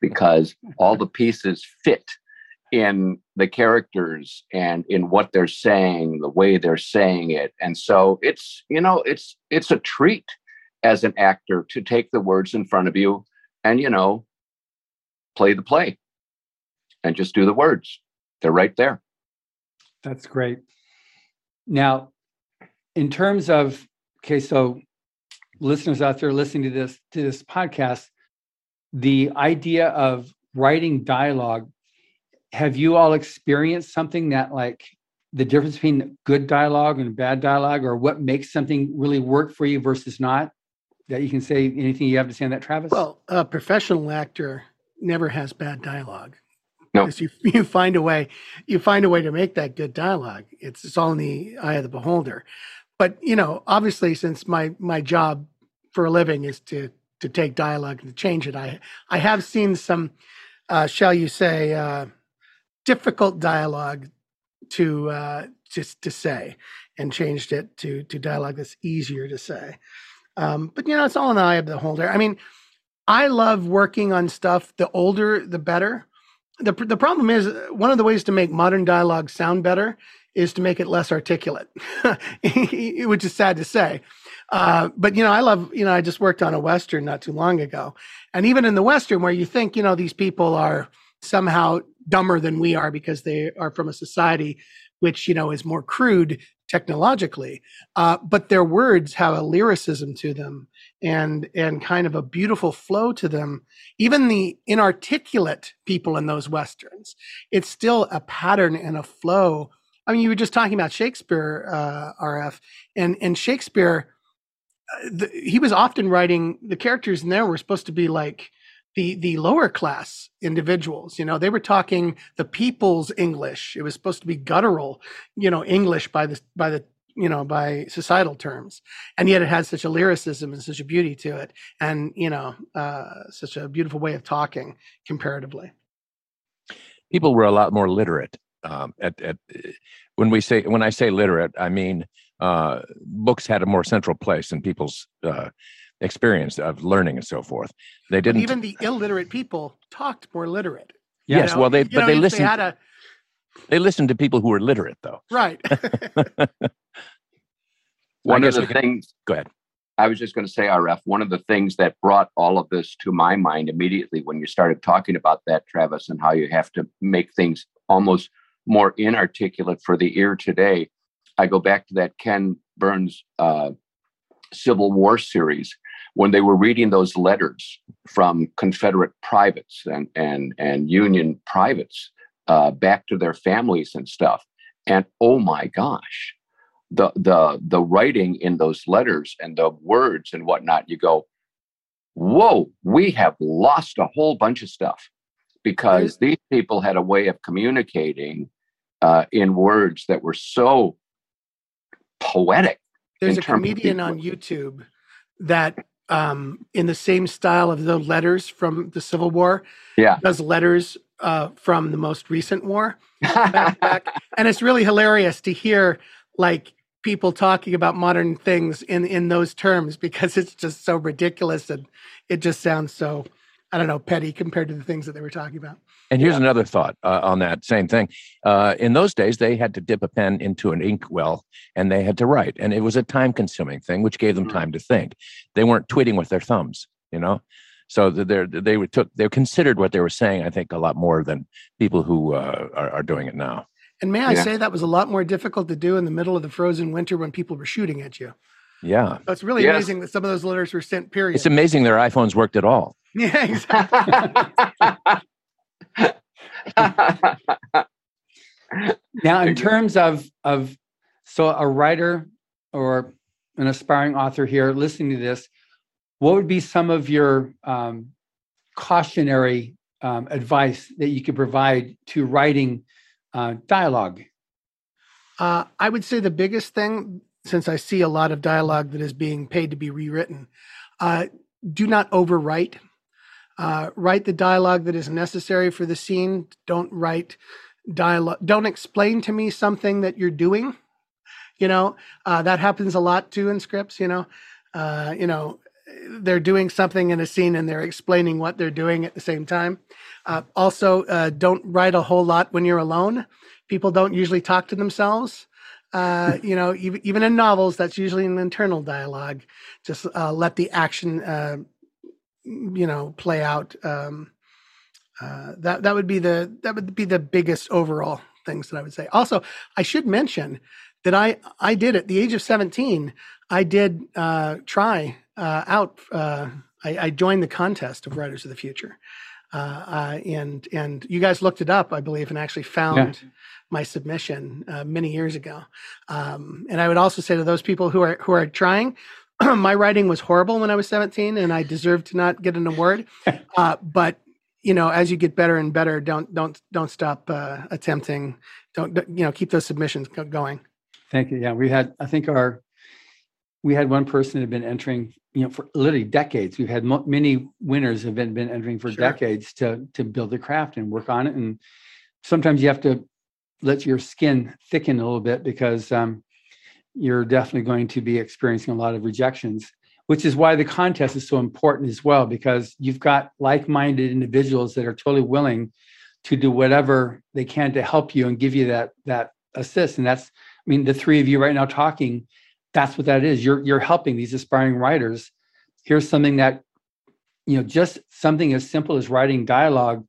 because all the pieces fit in the characters and in what they're saying, the way they're saying it. And so it's, you know, it's it's a treat as an actor to take the words in front of you and you know play the play and just do the words they're right there That's great. Now, in terms of okay, so listeners out there listening to this to this podcast, the idea of writing dialogue, have you all experienced something that like the difference between good dialogue and bad dialogue, or what makes something really work for you versus not? That you can say anything you have to say on that, Travis? Well, a professional actor never has bad dialogue. No. Because you, you find a way, you find a way to make that good dialogue. It's it's all in the eye of the beholder. But you know, obviously, since my my job for a living is to to take dialogue and to change it, I I have seen some, uh, shall you say, uh, difficult dialogue to uh, just to say, and changed it to to dialogue that's easier to say. Um, but you know, it's all in the eye of the holder. I mean, I love working on stuff. The older, the better. the The problem is uh, one of the ways to make modern dialogue sound better is to make it less articulate, which is sad to say. Uh, but you know, I love you know, I just worked on a western not too long ago, and even in the western, where you think you know these people are somehow dumber than we are because they are from a society which you know is more crude technologically, uh, but their words have a lyricism to them and and kind of a beautiful flow to them. Even the inarticulate people in those westerns, it's still a pattern and a flow. I mean, you were just talking about Shakespeare, uh, RF, and and Shakespeare. uh, The, he was often writing the characters in there were supposed to be like the the lower class individuals you know they were talking the people's english. It was supposed to be guttural you know english by the by the you know by societal terms. And yet it had such a lyricism and such a beauty to it and you know uh, such a beautiful way of talking comparatively. People were a lot more literate um, at, at when we say when i say literate i mean uh, books had a more central place in people's uh, experience of learning and so forth. They didn't even the illiterate people talked more literate. Yes know, well they you but know, they if listened had a they listened to people who were literate though. Right. One of the can- things go ahead. I was just going to say, RF, one of the things that brought all of this to my mind immediately when you started talking about that, Travis, and how you have to make things almost more inarticulate for the ear today, I go back to that Ken Burns uh, Civil War series when they were reading those letters from Confederate privates and and and Union privates uh, back to their families and stuff. And oh my gosh, the the the writing in those letters and the words and whatnot, you go, whoa, we have lost a whole bunch of stuff because these people had a way of communicating uh, in words that were so poetic. There's a comedian on YouTube that, um, in the same style of the letters from the Civil War, Yeah. does letters uh, from the most recent war, back back. and it's really hilarious to hear like people talking about modern things in in those terms because it's just so ridiculous and it just sounds so I don't know petty compared to the things that they were talking about. And here's another thought uh, on that same thing. Uh, in those days, they had to dip a pen into an ink well and they had to write. And it was a time consuming thing, which gave them time to think. They weren't tweeting with their thumbs, you know? So they're, they were took, they considered what they were saying, I think, a lot more than people who uh, are, are doing it now. And may I Yeah. say that was a lot more difficult to do in the middle of the frozen winter when people were shooting at you. Yeah. So it's really Yes. amazing that some of those letters were sent. Period. It's amazing their iPhones worked at all. Yeah, exactly. now in terms of of so a writer or an aspiring author here listening to this what would be some of your um, cautionary um, advice that you could provide to writing uh, dialogue Uh, I would say the biggest thing, since I see a lot of dialogue that is being paid to be rewritten, uh, do not overwrite. Uh, write the dialogue that is necessary for the scene. Don't write dialogue. Don't explain to me something that you're doing. You know uh, that happens a lot too in scripts. You know, uh, you know they're doing something in a scene and they're explaining what they're doing at the same time. Uh, also, uh, don't write a whole lot when you're alone. People don't usually talk to themselves. Uh, you know, even, in novels, that's usually an internal dialogue. Just uh, let the action, uh, you know, play out. Um, uh, that that would be the that would be the biggest overall things that I would say. Also, I should mention that I I did at the age of seventeen. I did uh, try out. I, I joined the contest of Writers of the Future, and and you guys looked it up, I believe, and actually found my submission uh, many years ago. Um, and I would also say to those people who are who are trying, my writing was horrible when I was 17, and I deserved to not get an award. Uh, but you know, as you get better and better, don't don't don't stop uh, attempting. Don't you know? Keep those submissions going. Thank you. Yeah, we had. I think our we had one person that had been entering, you know, for literally decades. We've had mo- many winners have been been entering for Sure. decades to to build the craft and work on it. And sometimes you have to let your skin thicken a little bit because um, you're definitely going to be experiencing a lot of rejections. Which is why the contest is so important as well, because you've got like-minded individuals that are totally willing to do whatever they can to help you and give you that that assist. And that's, I mean, the three of you right now talking, that's what that is. You're you're helping these aspiring writers. Here's something that, you know, just something as simple as writing dialogue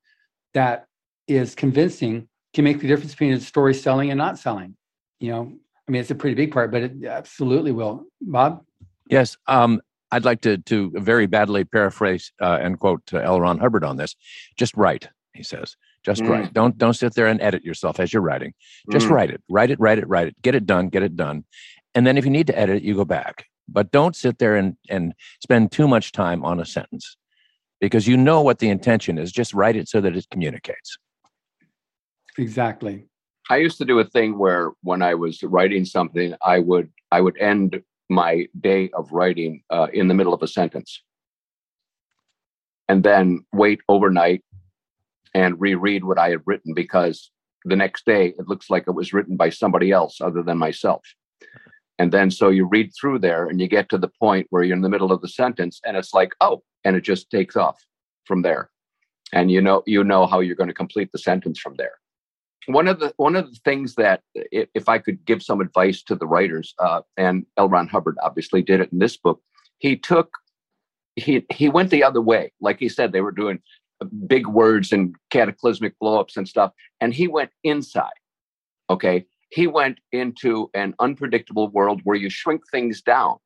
that is convincing can make the difference between a story selling and not selling. You know, I mean, it's a pretty big part, but it absolutely will. Bob? Yes. Um, I'd like to to very badly paraphrase uh, and quote uh, L. Ron Hubbard on this. Just write, he says. Just Mm. write. Don't don't sit there and edit yourself as you're writing. Just Mm. write it. Write it. Write it. Write it. Get it done. Get it done. And then if you need to edit it, you go back. But don't sit there and and spend too much time on a sentence because you know what the intention is. Just write it so that it communicates. Exactly. I used to do a thing where when I was writing something, I would I would end my day of writing uh, in the middle of a sentence, and then wait overnight and reread what I had written because the next day it looks like it was written by somebody else other than myself. And then so you read through there and you get to the point where you're in the middle of the sentence and it's like, oh, and it just takes off from there. And you know you know how you're going to complete the sentence from there one of the one of the things that if I could give some advice to the writers, uh, and L. Ron Hubbard obviously did it in this book, he took he he went the other way. Like he said, they were doing big words and cataclysmic blowups and stuff, and he went inside. Okay, he went into an unpredictable world where you shrink things down.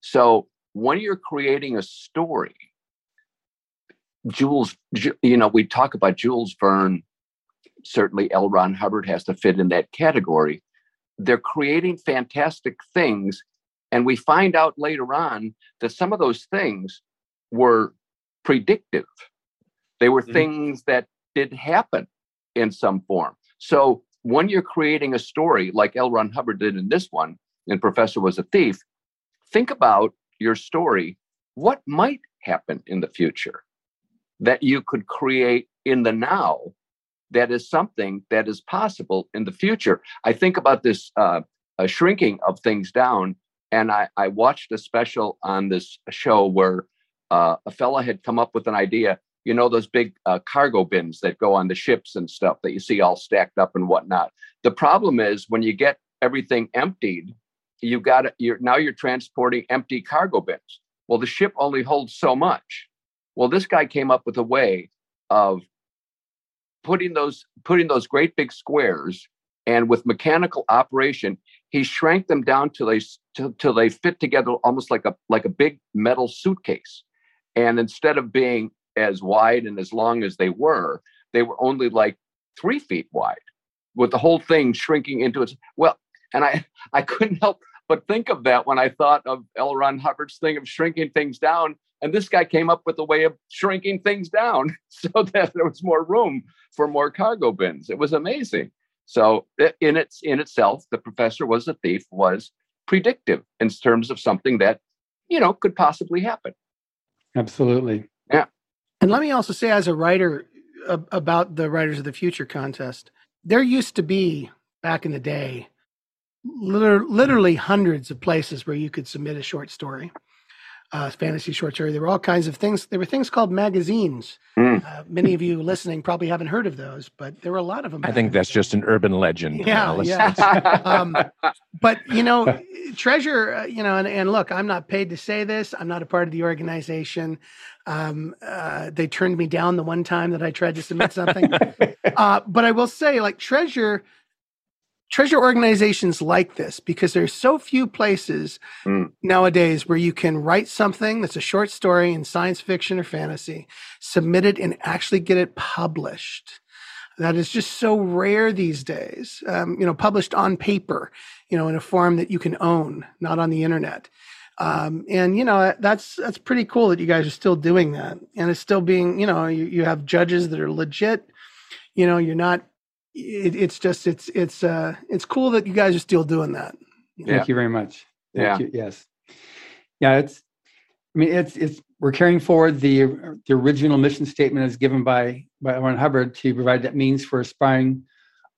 So when you're creating a story, Jules, you know, we talk about Jules Verne certainly L. Ron Hubbard has to fit in that category. They're creating fantastic things. And we find out later on that some of those things were predictive. They were mm-hmm. things that did happen in some form. So when you're creating a story like L. Ron Hubbard did in this one, and Professor was a thief, think about your story. What might happen in the future that you could create in the now that is something that is possible in the future. I think about this uh, shrinking of things down, and I, I watched a special on this show where uh, a fella had come up with an idea. You know those big uh, cargo bins that go on the ships and stuff that you see all stacked up and whatnot. The problem is when you get everything emptied, you've got you're now you're transporting empty cargo bins. Well, the ship only holds so much. Well, this guy came up with a way of putting those putting those great big squares and with mechanical operation he shrank them down till they till, till they fit together almost like a like a big metal suitcase. And instead of being as wide and as long as they were they were only like three feet wide with the whole thing shrinking into its well and i i couldn't help but think of that when i thought of L. Ron Hubbard's thing of shrinking things down and this guy came up with a way of shrinking things down so that there was more room for more cargo bins. It was amazing. So in its in itself, the professor was a thief was predictive in terms of something that you know could possibly happen. Absolutely. Yeah. And let me also say, as a writer about the Writers of the Future contest, there used to be back in the day, liter- literally hundreds of places where you could submit a short story, uh, fantasy short story. There were all kinds of things. There were things called magazines. Mm. Uh, many of you listening probably haven't heard of those, but there were a lot of them. I think that's just an urban legend. Yeah, Uh, yeah. um, but you know, treasure. Uh, you know, and, and look, I'm not paid to say this. I'm not a part of the organization. Um, uh, they turned me down the one time that I tried to submit something. uh, but I will say, like treasure, treasure organizations like this because there's so few places Mm. nowadays where you can write something that's a short story in science fiction or fantasy, submit it, and actually get it published. That is just so rare these days. Um, you know, published on paper, you know, in a form that you can own, not on the internet. Um, and you know that's that's pretty cool that you guys are still doing that, and it's still being you know you, you have judges that are legit. You know, you're not. It, it's just it's it's uh it's cool that you guys are still doing that. Thank you very much. Thank Yeah. you. Yes. Yeah, it's I mean it's it's we're carrying forward the the original mission statement as given by by Ron Hubbard to provide that means for aspiring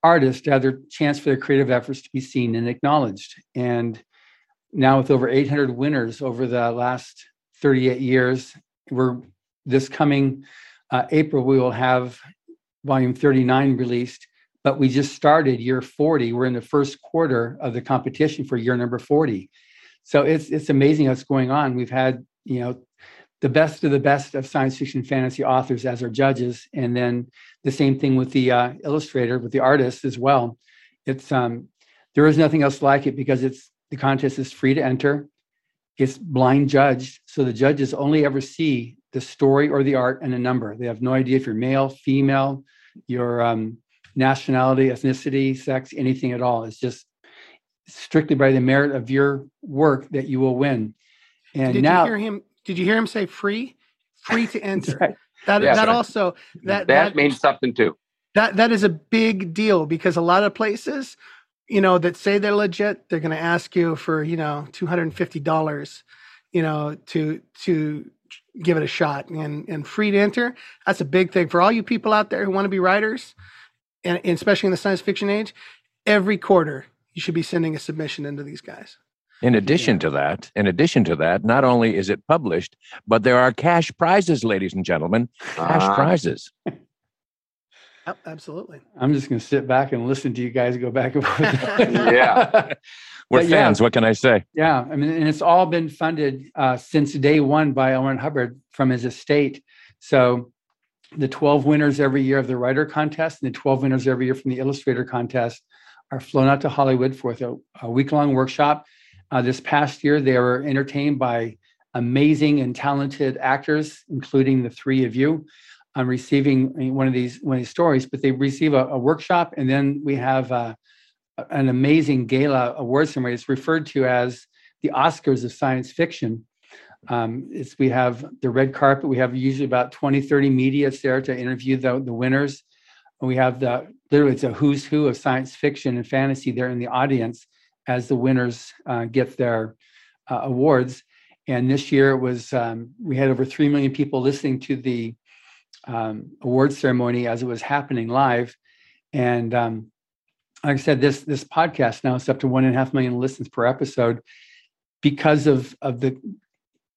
artists to have their chance for their creative efforts to be seen and acknowledged. And now with over 800 winners over the last 38 years, we're this coming uh, April we will have volume 39 released but we just started year 40 we're in the first quarter of the competition for year number 40 So it's it's amazing what's going on. We've had you know the best of the best of science fiction fantasy authors as our judges, and then the same thing with the uh, illustrator, with the artist as well. It's um, there is nothing else like it because it's the contest is free to enter. It's blind judged, so the judges only ever see the story or the art and a number. They have no idea if you're male, female, your um, nationality, ethnicity, sex, anything at all. It's just strictly by the merit of your work that you will win. And did now, you hear him? Did you hear him say free? Free to enter. right. That Yeah. that also that that that means something too. that that is a big deal because a lot of places, you know, that say they're legit, they're going to ask you for you know two hundred and fifty dollars, you know, to to give it a shot and and free to enter. That's a big thing for all you people out there who want to be writers, and, and especially in the science fiction age. Every quarter, you should be sending a submission into these guys. In addition to that, in addition to that, not only is it published, but there are cash prizes, ladies and gentlemen. Cash Ah. prizes. Yep, absolutely. I'm just going to sit back and listen to you guys go back and forth. Yeah. We're But yeah. fans. What can I say? Yeah, I mean, and it's all been funded uh, since day one by Ron Hubbard from his estate. So the 12 winners every year of the writer contest and the 12 winners every year from the illustrator contest are flown out to Hollywood for a, a week long workshop. Uh, this past year, they were entertained by amazing and talented actors, including the three of you. I'm receiving one of these one of these stories, but they receive a, a workshop, and then we have uh, an amazing gala award ceremony. It's referred to as the Oscars of science fiction. Um, it's, we have the red carpet. We have usually about 20, 30 media there to interview the, the winners. And we have the literally it's a who's who of science fiction and fantasy there in the audience as the winners uh, get their uh, awards. And this year it was um, we had over three million people listening to the um, award ceremony as it was happening live. And um, like I said, this this podcast now is up to one and a half million listens per episode because of of the.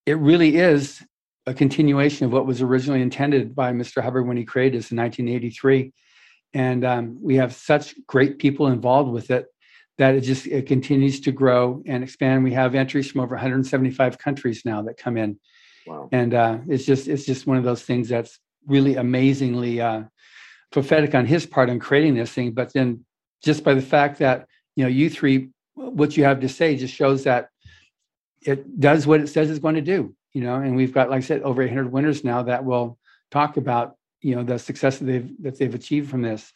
It really is a continuation of what was originally intended by Mr. Hubbard when he created this in 1983, and um, we have such great people involved with it that it just it continues to grow and expand. We have entries from over 175 countries now that come in, Wow. and uh, it's just it's just one of those things that's really amazingly uh, prophetic on his part on creating this thing. But then just by the fact that you know you three, what you have to say just shows that it does what it says it's going to do. You know, and we've got, like I said, over 800 winners now that will talk about you know the success that they've that they've achieved from this.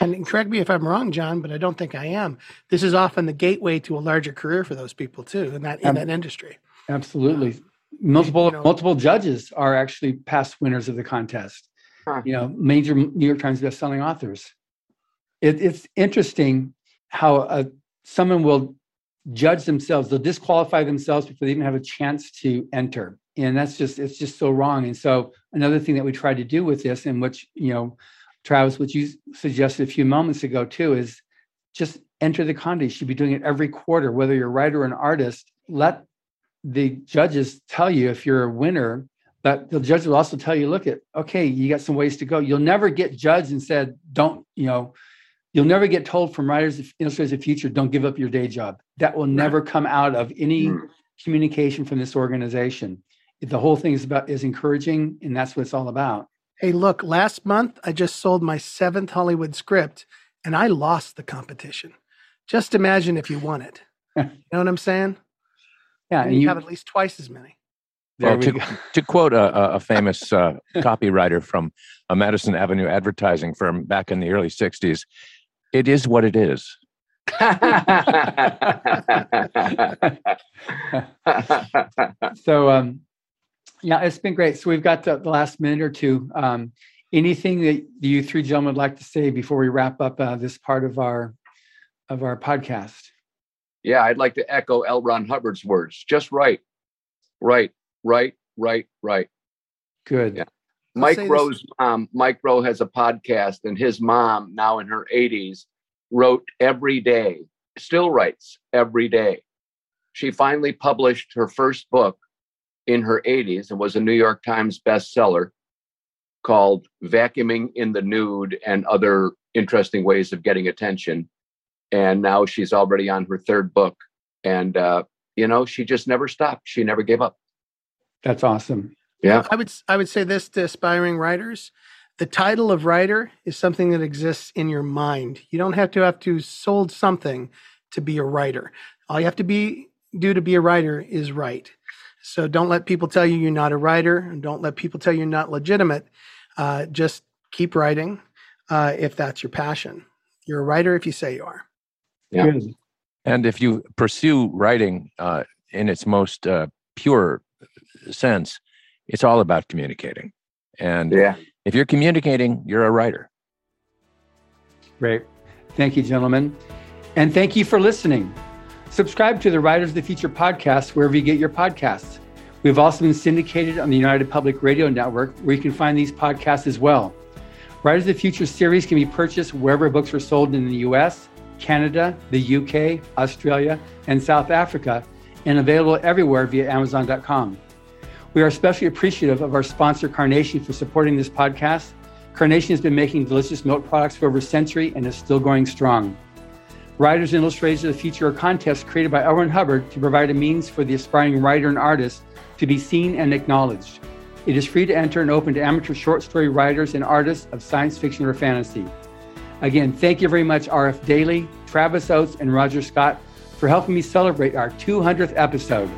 And correct me if I'm wrong, John, but I don't think I am. This is often the gateway to a larger career for those people too, in that in Um, that industry. Absolutely. Multiple you know- multiple judges are actually past winners of the contest. Huh. You know, major New York Times best-selling authors. It, it's interesting how uh, someone will judge themselves; they'll disqualify themselves before they even have a chance to enter, and that's just it's just so wrong. And so, another thing that we try to do with this, and which you know, Travis, which you suggested a few moments ago too, is just enter the contest. You should be doing it every quarter, whether you're a writer or an artist. Let the judges tell you if you're a winner, but the judge will also tell you, look at, okay, you got some ways to go. You'll never get judged and said, don't, you know, you'll never get told from writers, illustrators of the future, don't give up your day job. That will never come out of any Mm. communication from this organization. The whole thing is about is encouraging, and that's what it's all about. Hey, look, last month I just sold my seventh Hollywood script and I lost the competition. Just imagine if you won it. You know what I'm saying? Yeah, And and you, you have at least twice as many. there Well, we to, go. to quote a, a- a famous uh, copywriter from a Madison Avenue advertising firm back in the early 60s, it is what it is. so um yeah it's been great so we've got the, the last minute or two um anything that you three gentlemen would like to say before we wrap up uh, this part of our of our podcast yeah, I'd like to echo L. Ron Hubbard's words. Just write, write, write, write, write. good Yeah. Mike this- Rowe's mom, Mike Rowe has a podcast, and his mom, now in her 80s, wrote every day, still writes every day. She finally published her first book in her 80s and was a New York Times bestseller called Vacuuming in the Nude and Other Interesting Ways of Getting Attention. And now she's already on her third book. And uh, you know, she just never stopped. She never gave up. That's awesome. Yeah. I would I would say this to aspiring writers. The title of writer is something that exists in your mind. You don't have to have to sold something to be a writer. All you have to be do to be a writer is write. So don't let people tell you you're not a writer, and don't let people tell you you're not legitimate. Uh, just keep writing uh, if that's your passion. You're a writer if you say you are. Yeah. And if you pursue writing uh, in its most uh, pure sense, it's all about communicating. And Yeah. if you're communicating, you're a writer. Great. Thank you, gentlemen. And thank you for listening. Subscribe to the Writers of the Future podcast wherever you get your podcasts. We've also been syndicated on the United Public Radio Network, where you can find these podcasts as well. Writers of the Future series can be purchased wherever books are sold in the US, Canada, the UK, Australia, and South Africa, and available everywhere via Amazon.com. We are especially appreciative of our sponsor, Carnation, for supporting this podcast. Carnation has been making delicious milk products for over a century and is still going strong. Writers and Illustrators of the Future are contests created by L. Ron Hubbard to provide a means for the aspiring writer and artist to be seen and acknowledged. It is free to enter and open to amateur short story writers and artists of science fiction or fantasy. Again, thank you very much, RF Daley, Travis Oates, and Roger Scott for helping me celebrate our 200th episode.